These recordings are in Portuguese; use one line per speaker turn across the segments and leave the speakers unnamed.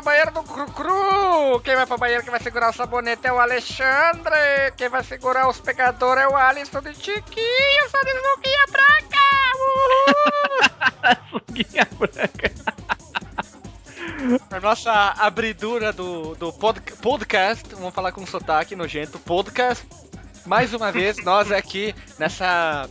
com o banheiro do Cru Cru. Quem vai pro banheiro, quem vai segurar o sabonete é o Alexandre. Quem vai segurar os pegadores é o Alisson de Chiquinho. Só de Luquinha Branca.
Suguinha branca.
A nossa abridura do, do pod, podcast, vamos falar com sotaque nojento, podcast. Mais uma vez, nós aqui nessa...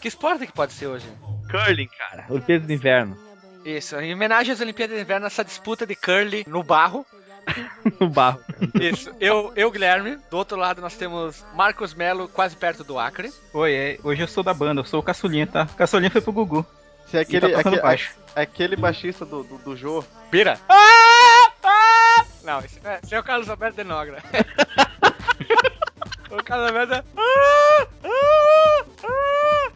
Que esporte que pode ser hoje?
Curling, cara. Olimpíadas de Inverno.
Isso, em homenagem às Olimpíadas de Inverno, essa disputa de curly no barro.
no barro.
Isso, eu, eu, Guilherme. Do outro lado nós temos Marcos Melo, quase perto do Acre.
Oi, é, hoje eu sou da banda, eu sou o Caçulinha, tá? O Caçulinha foi pro Gugu.
Se é aquele,
tá
aquele,
baixo.
aquele baixista do, do, do Jô.
Pira. Ah! Ah! Não, esse, é- esse é o Carlos Alberto de Nogra. o Carlos Alberto é... Ah! Ah! Ah!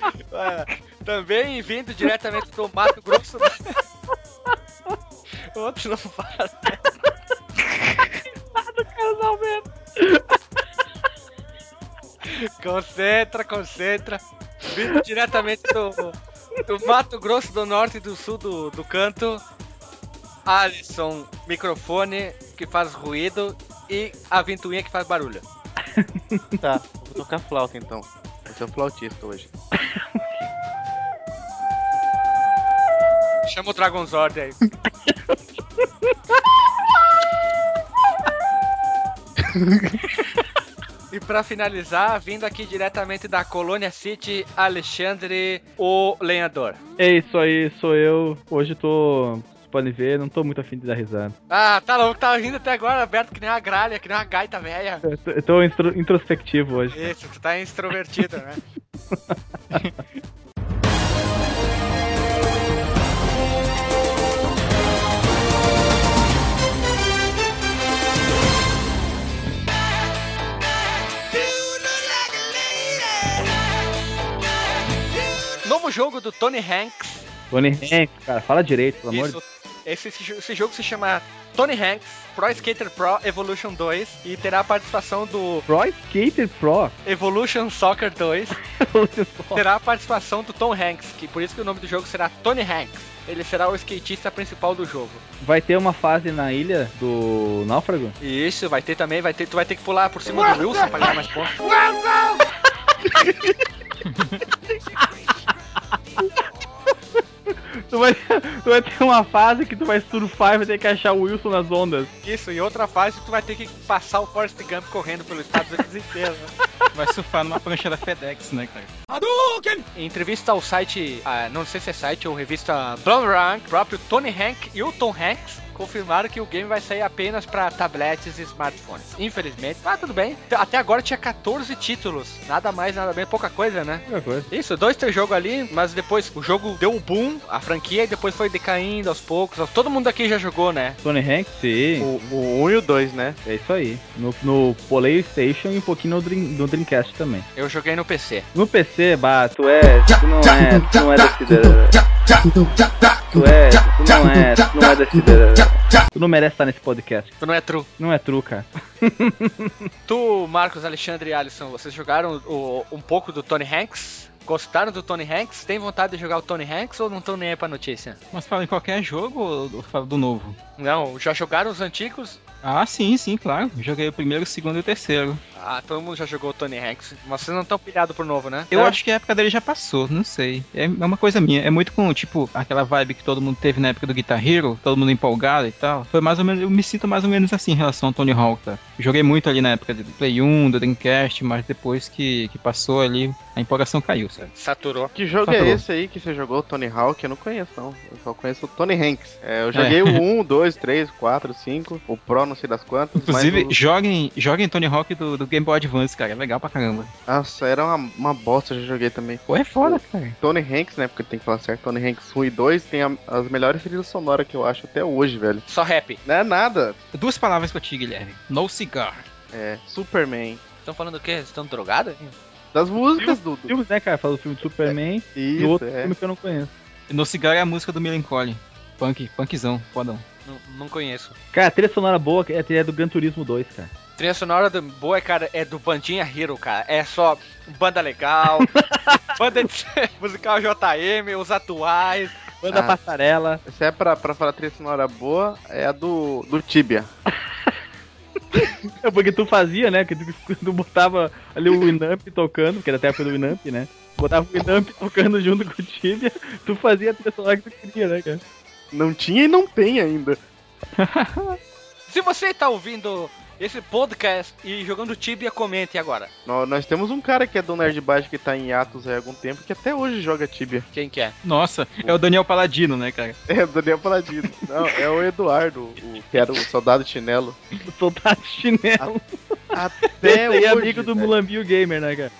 É, Também vindo diretamente do Mato Grosso. outro não fala. do Carlos Alberto. Concentra, concentra. Vindo diretamente do, do Mato Grosso do Norte e do Sul do, do canto. Alisson, microfone que faz ruído e a ventoinha que faz barulho.
Tá, vou tocar flauta então. Vou ser o flautista hoje.
Chama o Dragon Zord aí. E pra finalizar, vindo aqui diretamente da Colônia City, Alexandre, o lenhador.
É isso aí, sou eu. Hoje tô. Vocês podem ver, não tô muito afim de dar risada.
Ah, tá louco, tá rindo até agora, aberto que nem uma gralha, que nem uma gaita velha.
Eu tô, eu tô intro- introspectivo hoje.
Isso, tu tá extrovertido, né? Jogo do Tony Hanks.
Tony Hanks, cara, fala direito, pelo amor de
Isso, esse, esse, esse jogo se chama Tony Hanks Pro Skater Pro Evolution 2 e terá a participação do
Pro Skater Pro.
Evolution Soccer 2. terá a participação do Tom Hanks, que por isso que o nome do jogo será Tony Hanks. Ele será o skatista principal do jogo.
Vai ter uma fase na ilha do Náufrago?
E isso, vai ter também, vai ter, tu vai ter que pular por cima do Wilson pra ganhar mais pontos.
Tu vai, tu vai ter uma fase que tu vai surfar e vai ter que achar o Wilson nas ondas.
Isso, e outra fase tu vai ter que passar o Forrest Gump correndo pelos Estados Unidos inteiro. Né?
Vai surfar numa prancha da FedEx, né, cara?
Em entrevista ao site, ah, não sei se é site ou revista Blumrank, próprio Tony Hank e o Tom Hanks confirmaram que o game vai sair apenas para tabletes e smartphones. Infelizmente, mas tudo bem. Até agora tinha 14 títulos, nada mais, nada bem, pouca coisa, né?
Qualquer coisa.
Isso, dois, três jogos ali, mas depois o jogo deu um boom, a franquia, e depois foi decaindo aos poucos. Todo mundo aqui já jogou, né?
Tony Hanks, sim.
O, o 1 e o 2, né?
É isso aí. No, no PlayStation e um pouquinho no, Dream- no Dreamcast também.
Eu joguei no PC.
No PC, bah, tu é. Tu não é. Tu não é desse. Tu é. Tu não é. Tu não é desse. Tu não merece estar nesse podcast.
Tu não é true.
Não é true, cara.
Tu, Marcos, Alexandre e Alisson, vocês jogaram o- um pouco do Tony Hanks? Gostaram do Tony Hanks? Tem vontade de jogar o Tony Hanks ou não estão nem aí pra notícia?
Mas fala em qualquer jogo ou ou fala do novo?
Não, já jogaram os antigos?
Ah, sim, sim, claro. Joguei o primeiro, o segundo e o terceiro.
Ah, todo mundo já jogou o Tony Hanks. Mas vocês não estão pilhados pro novo, né?
Eu
É?
acho que a época dele já passou, não sei. É é uma coisa minha. É muito com, tipo, aquela vibe que todo mundo teve na época do Guitar Hero, todo mundo empolgado e tal. Foi mais ou menos, eu me sinto mais ou menos assim em relação ao Tony Hawk, tá? Joguei muito ali na época do Play 1, do Dreamcast, mas depois que, que passou ali, a empolgação caiu, sabe?
Saturou.
Que jogo
Saturou.
é esse aí que você jogou, Tony Hawk? Eu não conheço, não. Eu só conheço o Tony Hanks. É, eu joguei o 1, 2, 3, 4, 5, o Pro não sei das quantas.
Inclusive,
mas o...
joguem, joguem Tony Hawk do, do Game Boy Advance, cara. É legal pra caramba.
Nossa, era uma, uma bosta, eu já joguei também.
Pô, é foda, cara.
Tony Hanks, né? Porque tem que falar certo. Tony Hanks 1 e 2 tem a- as melhores trilhas sonoras que eu acho até hoje, velho.
Só rap.
Não é nada.
Duas palavras pra ti, Guilherme. No cigar.
É, Superman.
Estão falando o quê? Vocês estão drogados?
Das músicas do. do...
Filmes, né, cara? Fala do filme de Superman e
Isso,
outro
é.
filme que eu não conheço.
No cigar é a música do Melancholy. Punk, punkzão, fodão.
Não, não conheço.
Cara, a trilha sonora boa é a trilha do Gran Turismo 2, cara.
Trilha sonora do boa, cara, é do Bandinha Hero, cara. É só banda legal, banda de musical JM, os atuais.
Banda
Ah.
Passarela.
Se é pra, pra falar trilha sonora boa, é a do, do Tibia.
É porque tu fazia, né? Que tu, tu botava ali o Winamp tocando, que era até a época do Winamp, né? Botava o Winamp tocando junto com o Tibia, tu fazia a trilha que tu queria, né, cara?
Não tinha e não tem ainda.
Se você tá ouvindo esse podcast e jogando Tibia, comente agora.
Nó- Nós temos um cara que é do Nerd Baixo que tá em atos há algum tempo que até hoje joga Tibia.
Quem que é?
Nossa, é o Daniel Paladino, né, cara?
É o Daniel Paladino. Não, é o Eduardo, o, que era o soldado chinelo.
O soldado chinelo.
Até
Esse aí é
hoje,
amigo do
velho.
Mulambio Gamer, né, cara?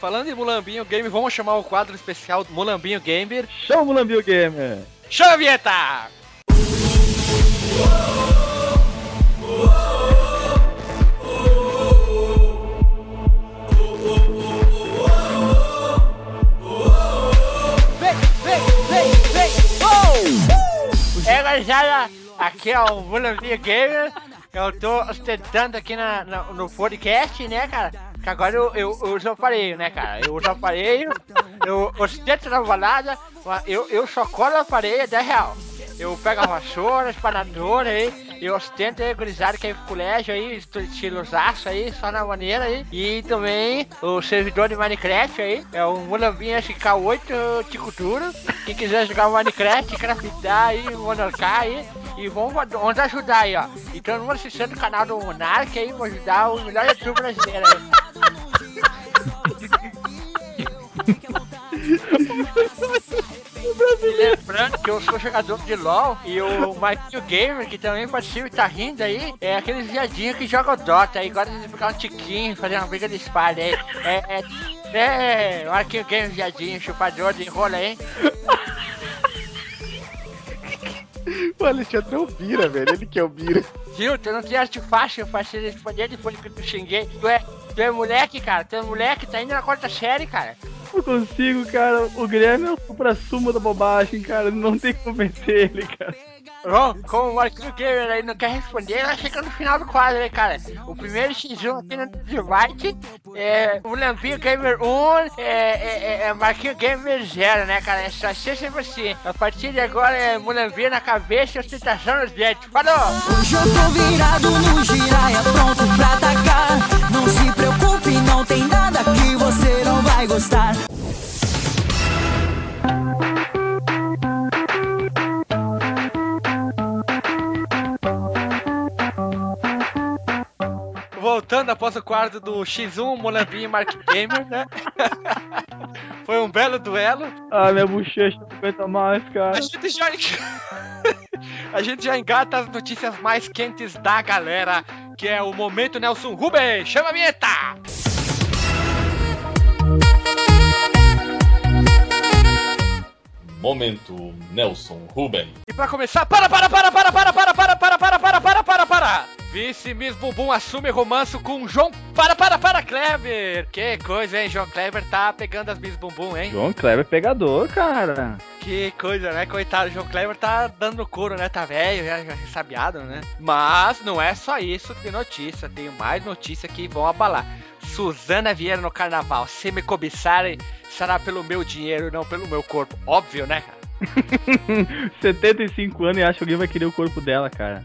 Falando em Mulambinho Gamer, vamos chamar o quadro especial do Mulambinho Gamer.
Chama o Mulambio Gamer.
Chama a vinheta! Oh! É, aqui é o Mulambinho Gamer. Eu tô ostentando aqui na, na- no podcast, né, cara? Que agora eu, eu, eu uso aparelho, né, cara? Eu uso aparelho, eu ostento na balada, eu, eu só colo aparelho, é 10 real. Eu pego a vassoura, espanadora aí, eu ostento aí, gurizada que é colégio aí, estilosaço aí, só na maneira aí. E também o servidor de Minecraft aí, é o Mulambinha SK8 Tico Duro. Quem quiser jogar Minecraft, craftar aí, monarcar aí. E vamos, vamos ajudar aí, ó. E todo mundo assistindo o canal do Monark aí, vou ajudar o melhor youtuber brasileiro aí. Lembrando que eu sou jogador de LoL e o Marquinho Gamer, que também participa e tá rindo aí, é aqueles viadinhos que jogam Dota aí, gosta de ficar um tiquinho, fazer uma briga de espada aí. É, é, é Marquinho Gamer, viadinho, chupador de rola aí.
O Alexandre é o Bira, velho. Ele que é o Bira.
Viu? Tu não tem arte fácil pra se responder depois que tu xinguei. Tu é, tu é moleque, cara, tu é moleque, tá indo na quarta série, cara.
Não consigo, cara. O Guilherme é o supra-sumo da bobagem, cara. Não tem como vencer ele, cara.
Bom, como o Marquinho Gamer aí não quer responder, nós chegamos no final do quadro, né, cara? O primeiro X1 aqui no Divide é o Lampinho Gamer 1, é, é, é, é Marquinho Gamer 0, né, cara? É só ser sempre assim. A partir de agora é Mulambinho na cabeça e ostentação nos dentes. Falou!
Hoje eu tô virado no giraia, pronto pra atacar. Não se preocupe, não tem nada que você não vai gostar.
Voltando após o quadro do X1, Mulambinho e Mark Gamer, né? Foi um belo duelo.
Ah, minha bochecha não aguenta mais, cara.
A gente já. A gente já engata as notícias mais quentes da galera, que é o momento Nelson Rubens. Chama a vinheta!
Momento Nelson Ruben.
E pra começar, para, para, para, para, para, para, para, para, para, para, para, para, para! Vice Miss Bumbum assume romance com João. Para, para, para, Kleber! Que coisa, hein? João Kleber tá pegando as Miss Bumbum, hein?
João Kleber é pegador, cara.
Que coisa, né? Coitado, o João Kleber tá dando couro, né? Tá velho, já, já sabiado, né? Mas não é só isso de notícia, tem mais notícia que vão abalar. Suzana Vieira no carnaval, se me cobiçarem, será pelo meu dinheiro, não pelo meu corpo. Óbvio, né, cara?
75 anos e acha que alguém vai querer o corpo dela, cara.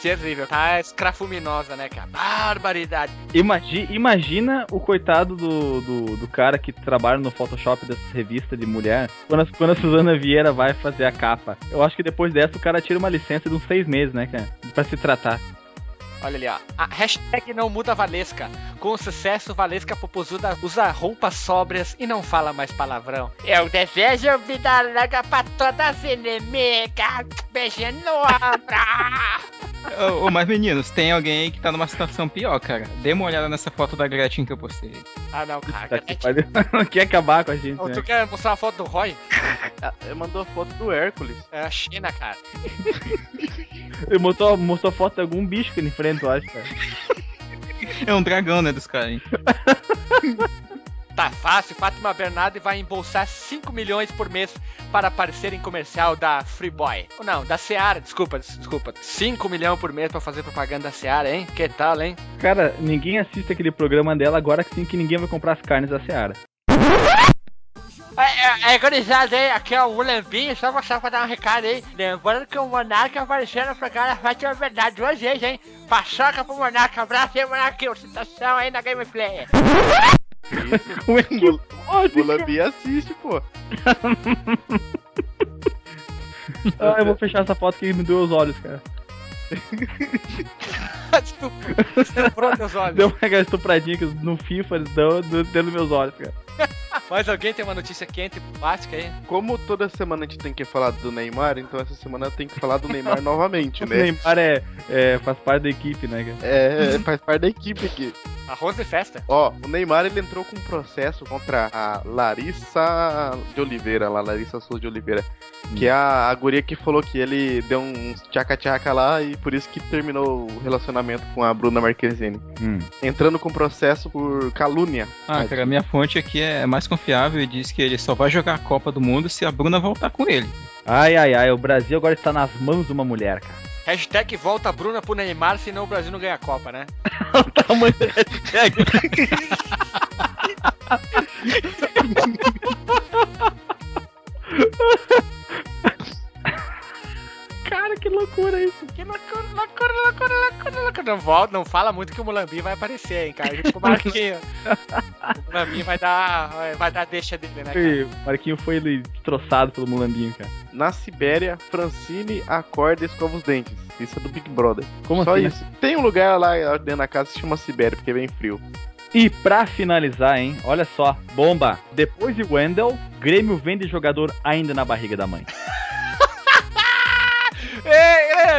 Terrível, tá escrafuminosa, né, cara? Barbaridade.
Imagi imagina o coitado do, do, do cara que trabalha no Photoshop dessas revistas de mulher, quando a, quando a Suzana Vieira vai fazer a capa. Eu acho que depois dessa o cara tira uma licença de uns seis meses, né, cara? Pra se tratar.
Olha ali, ó. A hashtag não muda Valesca. Com sucesso, Valesca Popozuda usa roupas sóbrias e não fala mais palavrão. Eu desejo vida longa pra todas as inimigas. Beijando no ombro.
Ô, ô, mas meninos, tem alguém aí que tá numa situação pior, cara. Dê uma olhada nessa foto da Gretchen que eu postei.
Ah, não, cara.
Tá aqui, Não quer acabar com a gente, né?
tu quer mostrar uma foto do Roy?
Ah, Ele mandou foto do Hércules.
É a China, cara.
Ele mostrou, mostrou foto de algum bicho que ele enfrenta, eu acho, cara.
É um dragão, né, dos caras, hein?
Tá fácil, Fátima Bernardi vai embolsar 5 milhões por mês para aparecer em comercial da Freeboy. Ou não, da Seara, desculpa, des- desculpa. 5 milhões por mês para fazer propaganda da Seara, hein? Que tal, hein?
Cara, ninguém assiste aquele programa dela agora que sim que ninguém vai comprar as carnes da Seara.
É, é, é gurizada aqui é o Lambinho, só mostrar pra dar um recado aí. Lembrando que o Monarca apareceu no programa Fátima Verdade duas vezes, hein? Paçoca pro Monarca, abraço aí, Monarca, citação aí na gameplay.
Como é que
O
pode?
Lambi assiste, pô.
Ah, eu vou fechar essa foto que me doeu os olhos, cara.
Estupro, estuprou teus olhos.
Deu uma estupradinha aqui no FIFA, deu deu dentro dos meus olhos, cara.
Mas alguém tem uma notícia quente, plástica aí?
Como toda semana a gente tem que falar do Neymar, então essa semana tem que falar do Neymar novamente,
O
né?
Neymar é, é, faz parte da equipe, né, cara?
É, faz parte da equipe aqui.
Arroz de festa.
Ó, o Neymar ele entrou com um processo contra a Larissa de Oliveira, lá, Larissa Souza de Oliveira. Que é a, a guria que falou que ele deu uns tchaca-tchaca lá e por isso que terminou o relacionamento com a Bruna Marquezine.
Hum.
Entrando com processo por calúnia.
Ah, cara, a minha fonte aqui é mais confiável e diz que ele só vai jogar a Copa do Mundo se a Bruna voltar com ele.
Ai, ai, ai, o Brasil agora está nas mãos de uma mulher, cara.
Hashtag volta a Bruna pro Neymar, senão o Brasil não ganha a Copa, né?
o tamanho da hashtag. Cara, que loucura isso.
Que loucura, loucura, loucura, loucura, loucura. Não, volta, não fala muito que o Mulambi vai aparecer, hein, cara. Junto com o Marquinhos. o Mulambi vai dar, vai dar deixa dele, né, cara?
O Marquinho foi destroçado pelo mulambinho, cara.
Na Sibéria, Francine acorda e escova os dentes. Isso é do Big Brother.
Como
Só
assim? né?
isso. Tem um lugar lá dentro da casa que se chama Sibéria, porque é bem frio.
E pra finalizar, hein, olha só, bomba. Depois de Wendell, Grêmio vende jogador ainda na barriga da mãe.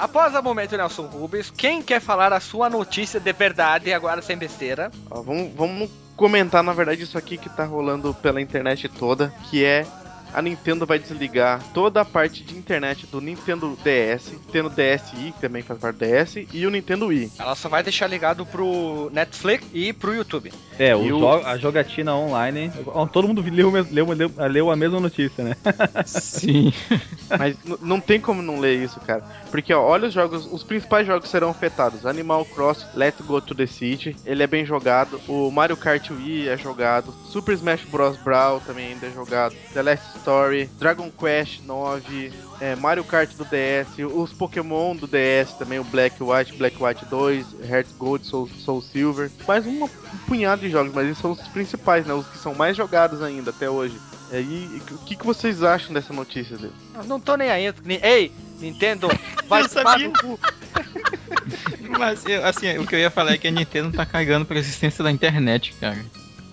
Após o momento Nelson Rubens, quem quer falar a sua notícia de verdade agora sem besteira?
Ó, vamos, vamos comentar, na verdade, isso aqui que tá rolando pela internet toda, que é a Nintendo vai desligar toda a parte de internet do Nintendo DS, Nintendo DSi, que também faz parte do DS, e o Nintendo Wii.
Ela só vai deixar ligado pro Netflix e pro YouTube.
É, o
o-
jo- a jogatina online. Todo mundo leu, leu, leu, leu a mesma notícia, né?
Sim.
Mas não tem como não ler isso, cara. Porque, ó, olha os jogos, os principais jogos serão afetados. Animal Cross, Let's Go to the City, ele é bem jogado. O Mario Kart Wii é jogado. Super Smash Bros. Brawl também ainda é jogado. The Last Story, Dragon Quest 9, é, Mario Kart do DS, os Pokémon do DS também, o Black White, Black White 2, Hearts Gold, Soul, Soul Silver. Mais uma- um punhado de jogos, mas esses são os principais, né? Os que são mais jogados ainda até hoje. E aí, o que, que vocês acham dessa notícia, Leo?
Não tô nem aí. Ei, Nintendo, vai no cu.
Mas, eu- assim, o que eu ia falar é que a Nintendo tá cagando pra existência da internet, cara.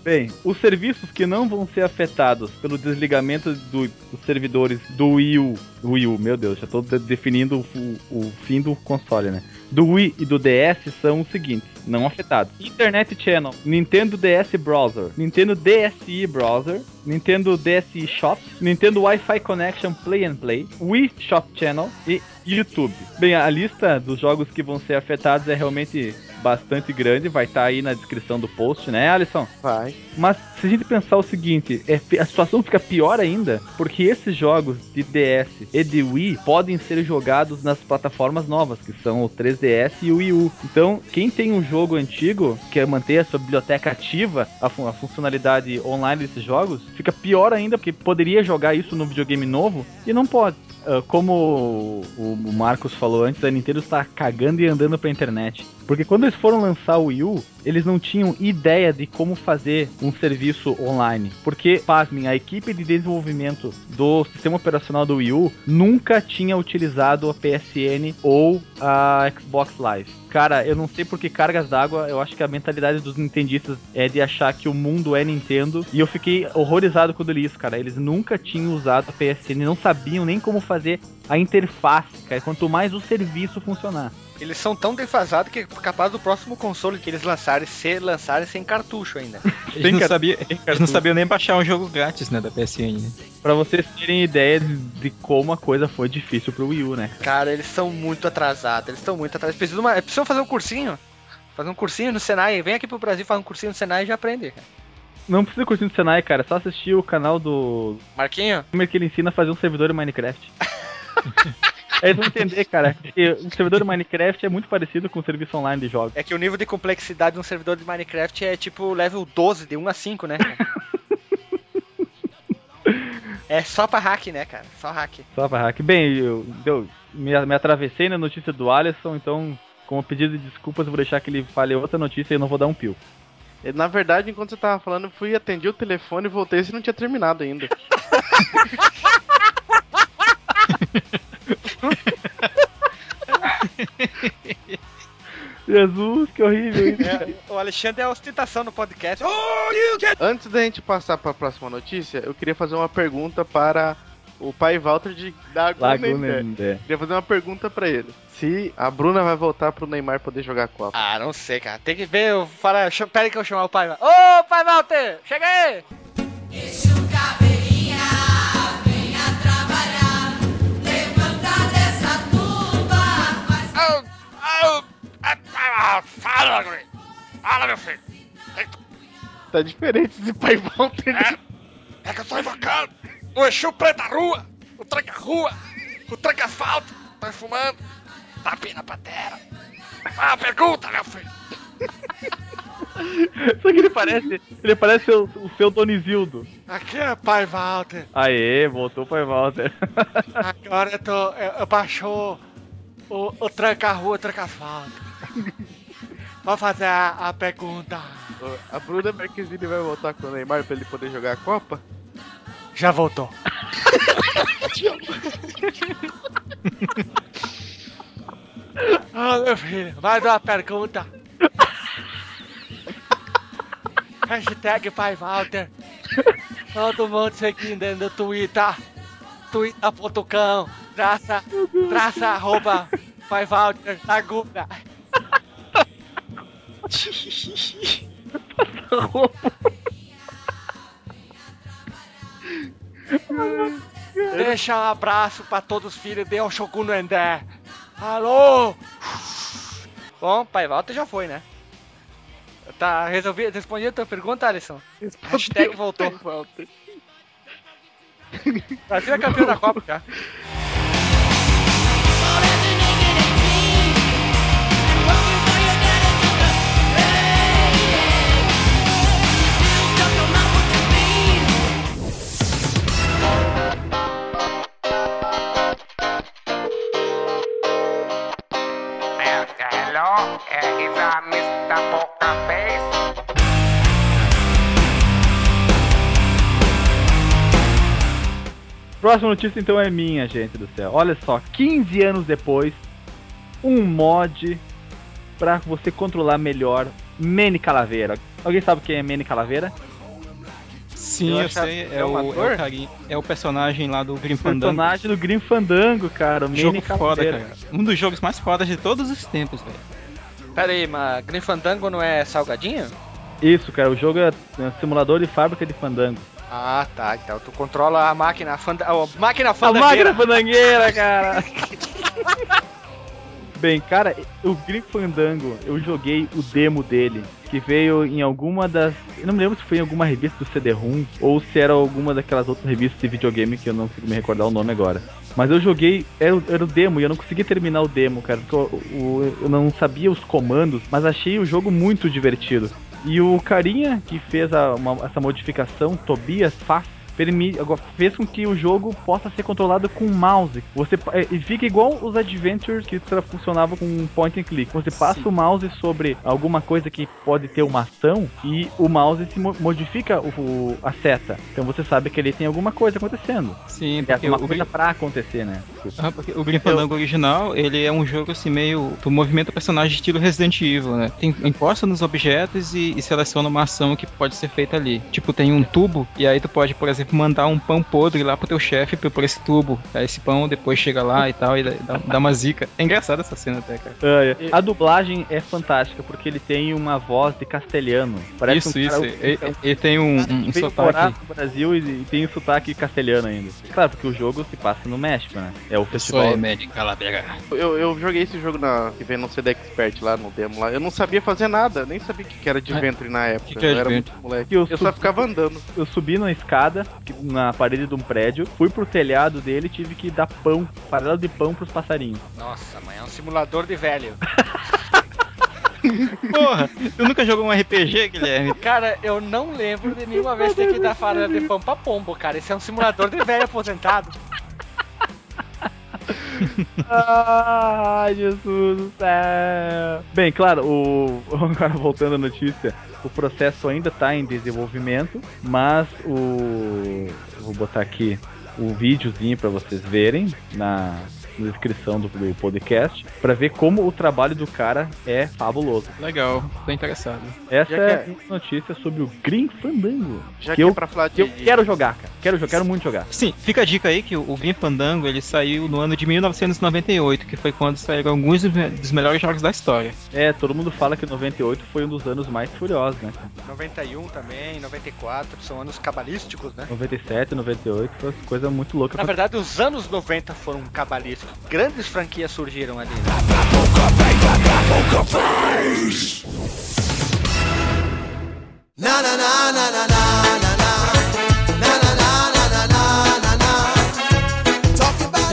Bem, os serviços que não vão ser afetados pelo desligamento do- dos servidores do Wii U, Wii U, meu Deus, já tô de- definindo o, o fim do console, né? Do Wii e do DS são os seguintes, não afetados. Internet Channel, Nintendo DS Browser, Nintendo DSi Browser, Nintendo DSi Shop, Nintendo Wi-Fi Connection Play and Play, Wii Shop Channel e YouTube. Bem, a lista dos jogos que vão ser afetados é realmente bastante grande, vai estar aí na descrição do post, né, Alisson?
Vai.
Mas se a gente pensar o seguinte, é, a situação fica pior ainda, porque esses jogos de DS e de Wii podem ser jogados nas plataformas novas, que são o 3DS e o Wii U. Então, quem tem um jogo antigo, quer manter a sua biblioteca ativa, a, fun- a funcionalidade online desses jogos, fica pior ainda, porque poderia jogar isso no videogame novo e não pode. Ah, como o, o Marcos falou antes, a Nintendo está cagando e andando pra internet. Porque quando eles foram lançar o Wii U, eles não tinham ideia de como fazer um serviço online. Porque, pasmem, a equipe de desenvolvimento do sistema operacional do Wii U nunca tinha utilizado a PSN ou a Xbox Live. Cara, eu não sei por que cargas d'água, eu acho que a mentalidade dos nintendistas é de achar que o mundo é Nintendo. E eu fiquei horrorizado quando li isso, cara. Eles nunca tinham usado a PSN, não sabiam nem como fazer a interface, cara. Quanto mais o serviço funcionar.
Eles são tão defasados que é capaz do próximo console que eles lançarem ser lançarem sem cartucho ainda.
Eles não,
car-
sabia, eles não sabiam nem baixar um jogo grátis, né, da PSN. né?
Pra vocês terem ideia de, como a coisa foi difícil pro Wii U, né?
Cara, eles são muito atrasados, eles estão muito atrasados. Precisam, uma, precisam fazer um cursinho. Fazer um cursinho no Senai. Vem aqui pro Brasil, faz um cursinho no Senai e já aprende. cara.
Não precisa curtir no Senai, cara. É só assistir o canal do.
Marquinho?
Como é que ele ensina a fazer um servidor em Minecraft. Eles vão entender, cara. Que o servidor de Minecraft é muito parecido com o serviço online de jogos.
É que o nível de complexidade de um servidor de Minecraft é tipo level 12, de 1 a 5, né? cara? é só pra hack, né, cara? Só hack.
Só pra hack. Bem, eu, eu me, me atravessei na notícia do Alisson, então, como pedido de desculpas, eu vou deixar que ele fale outra notícia e eu não vou dar um pio.
E, Na verdade, enquanto você tava falando, eu fui atender o telefone e voltei se não tinha terminado ainda.
Jesus, que horrível isso.
É, o Alexandre é a ostentação no podcast.
Antes da gente passar para a próxima notícia, eu queria fazer uma pergunta para o pai Walter de Laguna.
Laguna.
Queria fazer uma pergunta para ele. Se a Bruna vai voltar pro Neymar poder jogar a Copa.
Ah, não sei, cara. Tem que ver. Eu fala, ch- pera aí que eu vou chamar o pai. Ô, pai Walter! Chega aí!
Deixa
fala, guri! Fala, meu filho!
Tá diferente esse pai Walter. né?
É que eu tô invocando o Exu Preto da Rua, o Tranca-Rua, o Tranca-Asfalto, tá fumando, tapinha na patera. Ah, pergunta, meu filho!
Só que ele parece. Ele parece o, o seu Donizildo.
Aqui é pai Walter.
Aê, voltou pro Walter.
Agora eu tô. Eu, eu baixou o, o Tranca-Rua, o Tranca-Asfalto. Vou fazer a, a pergunta.
A Bruna Marquezine vai voltar com o Neymar pra ele poder jogar a Copa?
Já voltou. Ah, meu filho, mais uma pergunta. Hashtag Pai Walter. Todo mundo seguindo dentro do Twitter. Twitter.com. Traça, traça, arroba Pai Walter Deixa um abraço pra todos os filhos de Oshogun no Endé. Alô? Bom, Pai Walter já foi, né? Tá, resolvi, respondi a tua pergunta, Alisson. Hashtag voltou.
Walter.
Brasil é campeão da Copa já.
Próxima notícia então é minha, gente do céu. Olha só, 15 anos depois, um mod pra você controlar melhor Manny Calaveira. Alguém sabe quem é Manny Calaveira?
Sim,
Eu
eu, sei. É,
é
o, é, o carinha- é o personagem lá do Grim Fandango.
Personagem do Grim Fandango, cara. O Manny
Jogo foda,
Calaveira.
cara. Um dos jogos mais fodas de todos os tempos, velho.
Pera aí, mas Grim Fandango não é salgadinho?
Isso, cara. O jogo é é simulador de fábrica de fandango.
Ah, tá. Então tu controla a máquina fanda... a máquina
A
fandangueira.
máquina fandangueira, cara! Bem, cara, o Grim Fandango, eu joguei o demo dele, que veio em alguma das. Eu não me lembro se foi em alguma revista do CD-ROM ou se era alguma daquelas outras revistas de videogame que eu não consigo me recordar o nome agora. Mas eu joguei, era, era o demo e eu não consegui terminar o demo, cara, porque eu, o- eu não sabia os comandos, mas achei o jogo muito divertido. E o carinha que fez a- uma- essa modificação, Tobias agora, fez com que o jogo possa ser controlado com mouse. Você é, fica igual os adventures que funcionavam com point and click. Você passa o mouse sobre alguma coisa que pode ter uma ação e o mouse se mo- modifica o, o- a seta. Então você sabe que ali tem alguma coisa acontecendo.
Sim,
Tem
porque
uma
o,
coisa pra acontecer, né?
ah, o Grim Fandango original, ele é um jogo assim meio... Tu movimenta o personagem estilo Resident Evil, né? Tem, encosta nos objetos e, e seleciona uma ação que pode ser feita ali. Tipo, tem um tubo e aí tu pode, por exemplo, que mandar um pão podre lá pro teu chefe por esse tubo. Aí esse pão depois chega lá e tal, e dá, dá uma zica. É engraçado essa cena até, cara.
Ah, é. A dublagem é fantástica, porque ele tem uma voz de castelhano. Parece
isso,
um cara-
isso. Ele, ele tem um, um
morar
sotaque.
no Brasil e, e tem sotaque castelhano ainda. Claro, porque o jogo se passa no México, né? É o festival.
Médico Calavera.
Eu, eu joguei esse jogo na, que vem no CD Expert lá no demo lá. Eu não sabia fazer nada, nem sabia o que que era de Adventure na época.
que que é
eu era muito moleque.
Eu
Eu, só ficava andando.
Eu subi na escada, na parede de um prédio, fui pro telhado dele e tive que dar pão, farelo de pão pros passarinhos.
Nossa, mãe, é um simulador de velho.
Porra, tu nunca jogou um RPG, Guilherme?
Cara, eu não lembro de nenhuma vez ter que dar farela de pão pra pombo, cara. Esse é um simulador de velho aposentado.
Ai, Jesus do céu. Bem, claro, o agora voltando à notícia, o processo ainda está em desenvolvimento, mas o vou botar aqui o videozinho para vocês verem na na descrição do, do podcast para ver como o trabalho do cara é fabuloso.
Legal, tô interessado.
Essa
Já
é
que
uma notícia sobre o Green Fandango.
Já
Que
que,
eu-
é pra falar
Que
de.
eu quero jogar, cara. Quero, quero muito jogar.
Sim, fica a dica aí que o Grim Fandango ele saiu no ano de 1998, que foi quando saíram alguns dos me- dos melhores jogos da história.
É, todo mundo fala que 98 foi um dos anos mais furiosos, né? cara?
91 também, 94, são anos cabalísticos, né?
97, 98 foi coisa muito louca.
Na verdade, os anos 90 foram cabalísticos. Grandes franquias surgiram ali. né?
Na na na na na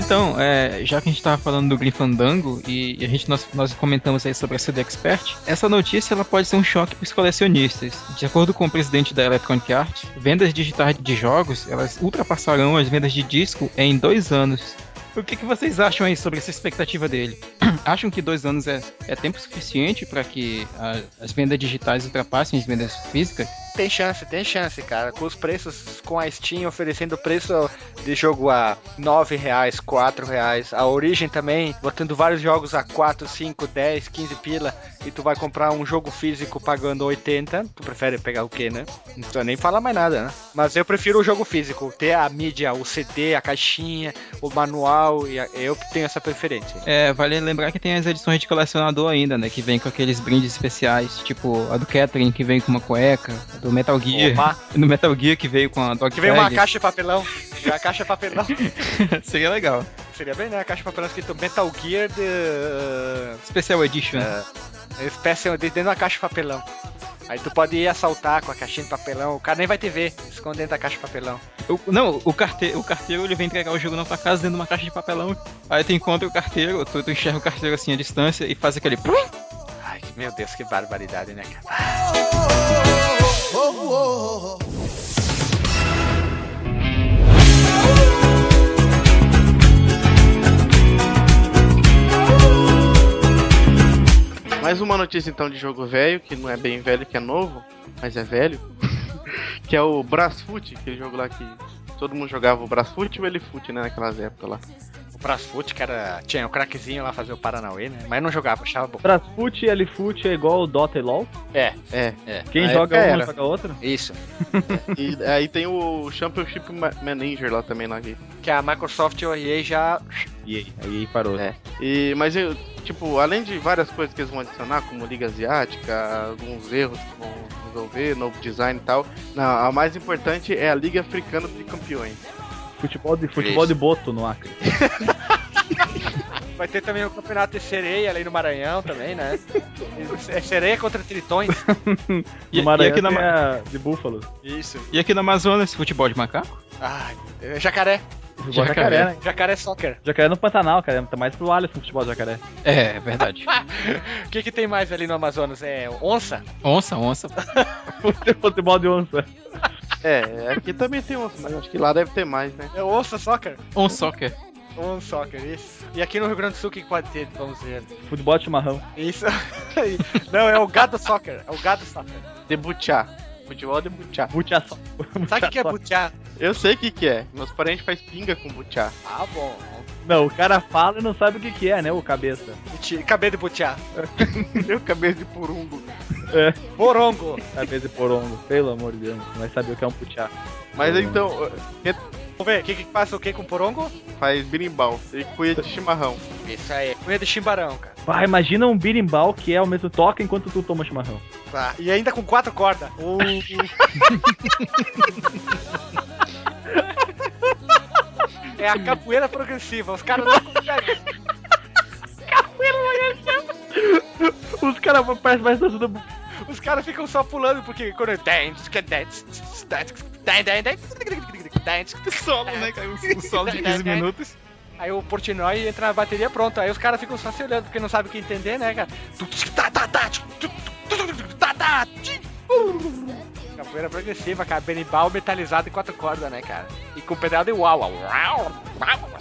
Então, é, já que a gente tava falando do Grim Fandango e, e a gente nós, nós comentamos aí sobre a CD Expert, essa notícia ela pode ser um choque para os colecionistas. De acordo com o presidente da Electronic Arts, vendas digitais de jogos elas ultrapassarão as vendas de disco em dois anos. O que, que vocês acham aí sobre essa expectativa dele? Acham que dois anos é, é tempo suficiente para que a- as vendas digitais ultrapassem as vendas físicas?
Tem chance, tem chance, cara. Com os preços, com a Steam oferecendo preço de jogo a 9 reais, 4 reais. A Origin também, botando vários jogos a 4, 5, 10, 15 pila. E tu vai comprar um jogo físico pagando 80. Tu prefere pegar o quê, né? Precisa nem falar mais nada, né? Mas eu prefiro o jogo físico. Ter a mídia, o CD, a caixinha, o manual. E a- eu tenho essa preferência.
É, vale lembrar que tem as edições de colecionador ainda, né? Que vem com aqueles brindes especiais, tipo a do Catherine que vem com uma cueca, do Metal Gear,
Opa,
do Metal Gear que veio com a Dog
que vem uma caixa de papelão. E a caixa de papelão.
Seria legal.
Seria bem, né? A caixa de papelão escrito Metal Gear de. uh,
Special Edition.
É, espécie de dentro da caixa de papelão. Aí tu pode ir assaltar com a caixinha de papelão, o cara nem vai te ver, esconde dentro da caixa de papelão.
O- não, o, carte, o carteiro ele vem entregar o jogo na tua casa dentro de uma caixa de papelão. Aí tu encontra o carteiro, tu, tu enxerga o carteiro assim à distância e faz aquele.
Ai, meu Deus, que barbaridade, né, cara?
Oh, oh, oh.
Mais uma notícia então de jogo velho, que não é bem velho, que é novo, mas é velho. que é o Brasfoot, aquele jogo lá que todo mundo jogava o Brasfoot e o Elifoot, né, naquelas épocas lá.
Brasfoot, que era. Tinha o craquezinho lá fazer o Paranauê, né? Mas não jogava, achava bom.
Brasfoot e Elifoot é igual o Dota e LoL.
É,
É.
é.
Quem
Na
joga um joga outro.
Isso.
E aí tem o Championship Ma- Manager lá também lá. que-
Que a Microsoft e o EA já.
E aí, aí parou.
É. E, mas eu, tipo, além de várias coisas que eles vão adicionar, como Liga Asiática, alguns erros que vão resolver, novo design e tal, na- a mais importante é a Liga Africana de Campeões.
Futebol de, futebol de boto no Acre.
Vai ter também o campeonato de sereia ali no Maranhão também, né? É sereia contra tritões.
E,
No
e
Maranhão
aqui na,
de búfalo.
Isso.
e aqui na Amazônia, esse futebol de macaco?
É jacaré.
Jacaré.
jacaré, né?
Jacaré soccer.
Jacaré no Pantanal, cara. Tá mais pro Alisson futebol de jacaré.
É, verdade.
O que, que tem mais ali no Amazonas? É onça?
onça, onça.
futebol de onça.
É, aqui também tem uns, mas acho que lá deve ter mais, né?
É onça soccer?
On soccer.
On soccer, isso. E aqui no Rio Grande do Sul o que, pode ter? Vamos ver.
Futebol de chimarrão.
Isso. Não, é o gado soccer. É o gado soccer.
De butiá. Futebol de butiá.
Butiá só.
Sabe o que, que é butiá?
Eu sei o que que é. Meus parentes fazem pinga com butiá.
Ah, bom.
Não, o cara fala e não sabe o que que é, né, o cabeça.
Buti- Cabelo de butiá.
Meu cabeça de purungo.
É,
Porongo.
a vez de porongo, pelo amor de Deus. Não vai saber o que é um putiá.
Mas então,
Vamos ver, o que que passa o que com porongo?
faz birimbau e cuia de chimarrão.
Isso aí. Cunha de chimbarão, cara.
Ah, imagina um birimbau que é o mesmo toque enquanto tu toma chimarrão.
Tá. E ainda com quatro cordas. Uh. é a capoeira progressiva. Os caras não conseguem.
Os caras parecem mais dançando.
Os caras ficam só pulando porque quando é dance, que dance, dance, dance, dance, dance,
Solo, né, cara? Um solo de 15 minutos.
Aí o Portnoy entra na bateria pronto. Aí os caras ficam só se olhando porque não sabem o que entender, né, cara? Capoeira progressiva, cara. Berimbau metalizado em quatro cordas, né, cara? E com pedal de uau, uau, uau, uau,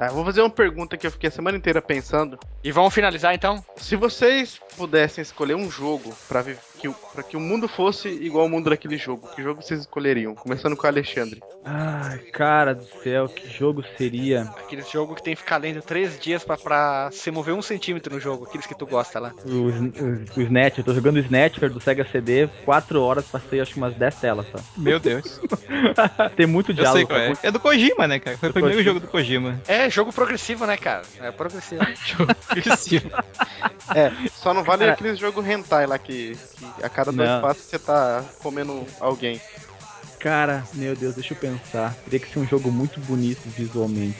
Tá, eu vou fazer uma pergunta que eu fiquei a semana inteira pensando.
E vamos finalizar então?
Se vocês pudessem escolher um jogo pra, vi- que, pra que o mundo fosse igual ao mundo daquele jogo, que jogo vocês escolheriam? Começando com o Alexandre.
Ai, cara do céu, que jogo seria?
Aquele jogo que tem que ficar lendo três dias pra, pra se mover um centímetro no jogo, aqueles que tu gosta lá.
O, o, o Snatch, eu tô jogando o Snatcher do Sega CD, 4 horas, passei acho que umas 10 telas só.
Meu Deus.
Tem muito
Eu
diálogo.
sei qual é. É do Kojima, né, cara? Foi o primeiro
Kojima.
jogo do Kojima.
É, jogo progressivo, né, cara? É progressivo.
Agressivo.
É, só não vale
Cara-
aqueles jogos hentai lá que, que a cada dois
Não.
passos você tá comendo alguém.
Cara, meu Deus, deixa eu pensar. Teria que ser um jogo muito bonito visualmente.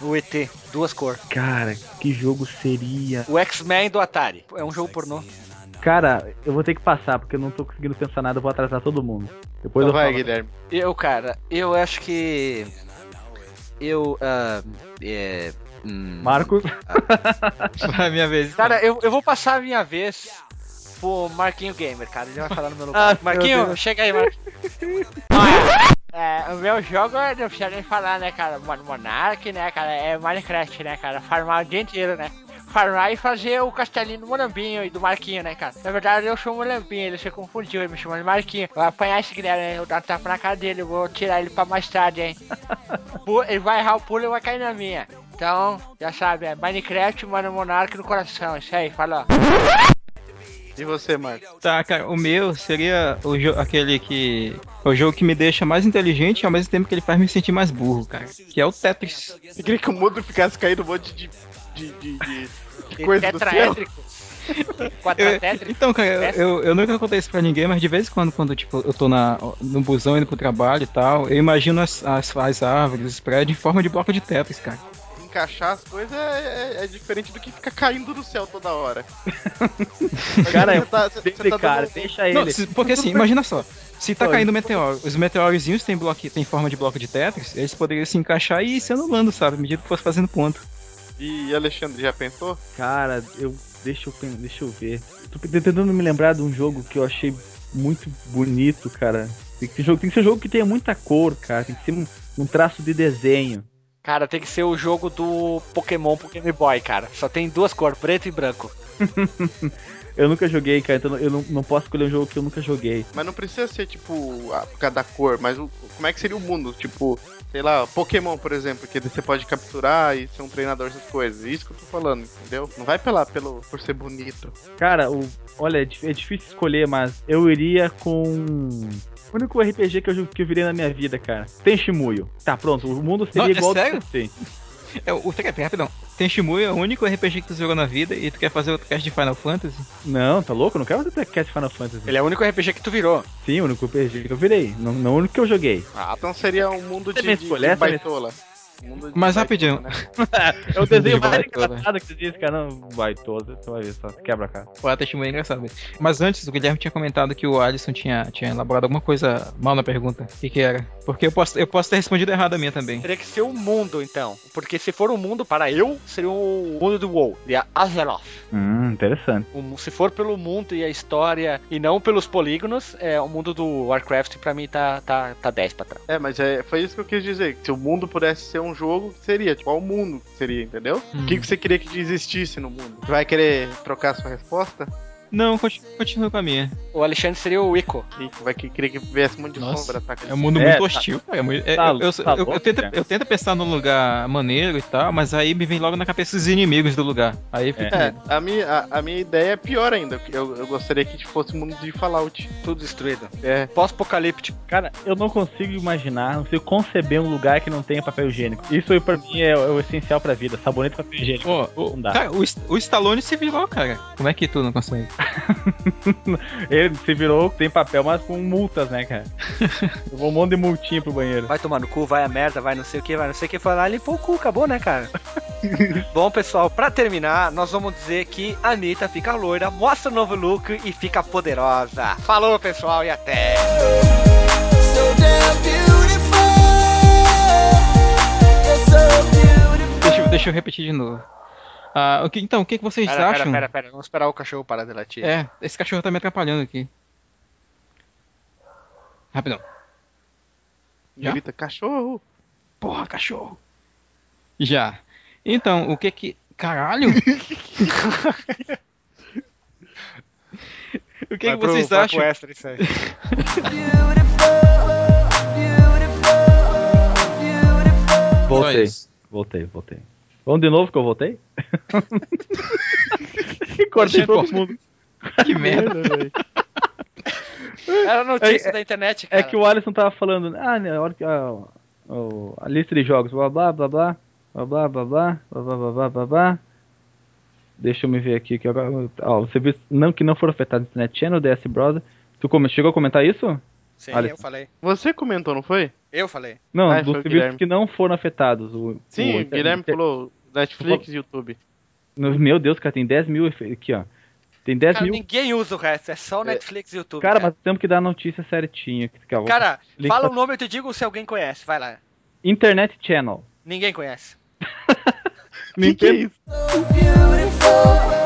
o ET, duas cores.
Cara, que jogo seria?
O X-Men do Atari. É um jogo pornô.
Cara, eu vou ter que passar, porque eu não tô conseguindo pensar nada, eu vou atrasar todo mundo. Depois
Então
eu
vai,
falo.
Guilherme.
Eu, cara, eu acho que. Eu. ah, é, hum,
Marcos,
Vai, minha vez.
Cara, eu, eu vou passar a minha vez pro Marquinho Gamer, cara. Ele vai falar no meu
Ah,
lugar.
meu
Marquinho,
Deus.
chega aí, Marquinho. Olha, é, o meu jogo, não precisa nem falar, né, cara? Mon- Monarch, né, cara? É Minecraft, né, cara? Farmar o dia inteiro, né? Farmar e fazer o castelinho do Molambinho e do Marquinho, né, cara? Na verdade, eu sou o Molambinho, ele se confundiu, ele me chamou de Marquinho. Vou apanhar esse Guilherme, né? Eu dar um tapa na cara dele, eu vou tirar ele pra mais tarde, hein? Ele vai errar o pulo e vai cair na minha. Então, já sabe, é Minecraft, mano, Monarch no coração. Isso aí, falou.
E você, Marcos?
Tá, cara, o meu seria o aquele que. O jogo que me deixa mais inteligente e ao mesmo tempo que ele faz me sentir mais burro, cara. Que é o Tetris.
Você queria que o mundo ficasse caindo um monte de, de, de, de- de coisa do céu?
Tetraédrico.
Eu-
Quadratétrico.
então, cara, eu, eu, eu nunca contei isso pra ninguém, mas de vez em quando, quando tipo, eu tô na, no busão indo pro trabalho e tal, eu imagino as, as, as árvores, os prédios em forma de bloco de Tetris, cara.
Encaixar as coisas é, é- é diferente do que ficar caindo do céu toda hora.
Cara,
você tá, você, você
Deixa ele,
tá
cara,
dando-
deixa ele.
Não, se- porque assim, imagina só. Se tá
Oi.
caindo meteoro, os meteorozinhos têm, bloco, têm forma de bloco de Tetris, eles poderiam se encaixar e ir se anulando, sabe? À medida que fosse fazendo ponto.
E Alexandre, já pensou?
Cara, eu. Deixa eu, deixa eu ver. Tô tentando me lembrar de um jogo que eu achei muito bonito, cara. Tem que ser jogo, tem que ser jogo que tenha muita cor, cara. Tem que ser um, um traço de desenho.
Cara, tem que ser o jogo do Pokémon pro Game Boy, cara. Só tem duas cores, preto e branco.
Eu nunca joguei, cara, então eu não, não posso escolher um jogo que eu nunca joguei.
Mas não precisa ser, tipo, a- por causa da cor, mas o- como é que seria o mundo? Tipo, sei lá, Pokémon, por exemplo, que você pode capturar e ser um treinador dessas coisas. Isso que eu tô falando, entendeu? Não vai pela, pelo, por ser bonito.
Cara, o, olha, é, é difícil escolher, mas eu iria com. O único RPG que eu, que eu virei na minha vida, cara. Tem Shimuyo. Tá, pronto. O mundo seria
Não, é
igual do
sério?
PC.
É, o Peraí, rapidão. Tem Shimuya, é o único RPG que tu jogou na vida e tu quer fazer outro cast de Final Fantasy?
Não, tá louco? Eu não quero fazer Cat Final Fantasy.
Ele é o único RPG que tu virou.
Sim, o único RPG que eu virei. Não, não o único que eu joguei.
Ah,
Então seria um mundo de,
Você
de, de
essa me-
baitola. Um mundo de
Mas rapidinho.
né?
É o desenho
De
mais
baitola.
engraçado que você disse, cara. Não vai todo. Você vai ver só. Quebra a cara.
O Ata Shimuya é engraçado mesmo. Mas antes, o Guilherme tinha comentado que o Alisson tinha, tinha elaborado alguma coisa mal na pergunta. O que que era? Porque eu posso, eu posso ter respondido errado a minha também.
Teria que ser o mundo, então. Porque se for o mundo para eu, seria o mundo do WoW, de Azeroth.
Hum, interessante.
O se for pelo mundo e a história e não pelos polígonos, é o mundo do Warcraft pra mim tá, tá, tá 10 pra trás.
É, mas é, foi isso que eu quis dizer. Se o mundo pudesse ser um um jogo seria, tipo, qual mundo que seria, entendeu?
Hum.
O que, que você queria que existisse no mundo? Vai querer trocar sua resposta?
Não, conti- continua com a minha.
O Alexandre seria o Ico.
E vai que- querer que viesse um monte de
Nossa,
sombra atacando.
É um mundo
É,
muito hostil. é muito- é-
tá
eu,
tá
tento,
cara.
eu tento pensar num lugar maneiro e tal, mas aí me vem logo na cabeça os inimigos do lugar. Aí eu fico.
É, a minha, a, a minha ideia é pior ainda. Eu, eu gostaria que fosse um mundo de Fallout.
Tudo destruído.
É.
Pós-apocalíptico.
Cara, eu não consigo imaginar, não consigo conceber um lugar que não tenha papel higiênico. Isso aí pra mim é, o- é o essencial pra vida. Sabonete e papel higiênico.
Pô, o,
Não dá.
cara, o, o Stallone se virou, cara. Como é que tu não consegue?
Ele se virou, tem papel, mas com multas, né, cara? Levou um monte de multinha pro banheiro.
Vai tomar no cu, vai a merda, vai não sei o que, vai não sei o que. Foi lá e limpou o cu, acabou, né, cara? Bom, pessoal, pra terminar, nós vamos dizer que a Anitta fica loira, mostra o novo look e fica poderosa. Falou, pessoal, e até!
Deixa eu repetir de novo. Ah, o que, então, o que, que vocês
Pera, pera,
acham?
pera, pera, vamos esperar o cachorro parar de latir.
É, esse cachorro tá me atrapalhando aqui. Rapidão. Já?
Grita cachorro.
Porra, cachorro. Já. Então, o que que. Caralho! o que, que
pro-
vocês
vai pro
acham?
extra isso aí.
Voltei, voltei, voltei. Vamos de novo que eu voltei? Cortei todo mundo.
Que merda.
Era notícia
É-
da internet, cara.
É que o Alisson tava falando, ah, né, a, hora que a, o- a lista de jogos, blá blá blá blá, blá blá blá blá, blá blá blá blá blá blá. Deixa eu me ver aqui, que agora, ó, você viu, não que não foram afetados Internet Channel, DS Brother. Tu come- chegou a comentar isso?
Sim,
Olha.
eu falei.
Você comentou, não foi?
Eu falei.
Não,
Ah,
dos serviços
Guilherme.
que não foram afetados. O,
Sim,
o,
Guilherme falou Netflix e YouTube.
Meu Deus, cara, tem 10 mil aqui, ó. Tem 10
Cara,
mil.
ninguém usa o resto, é só o Netflix e YouTube.
Cara, mas temos que dar a notícia certinha. que
Cara,
link
fala o nome e eu te digo se alguém conhece. Vai lá.
Internet Channel.
Ninguém conhece.
Nintendo,
So beautiful.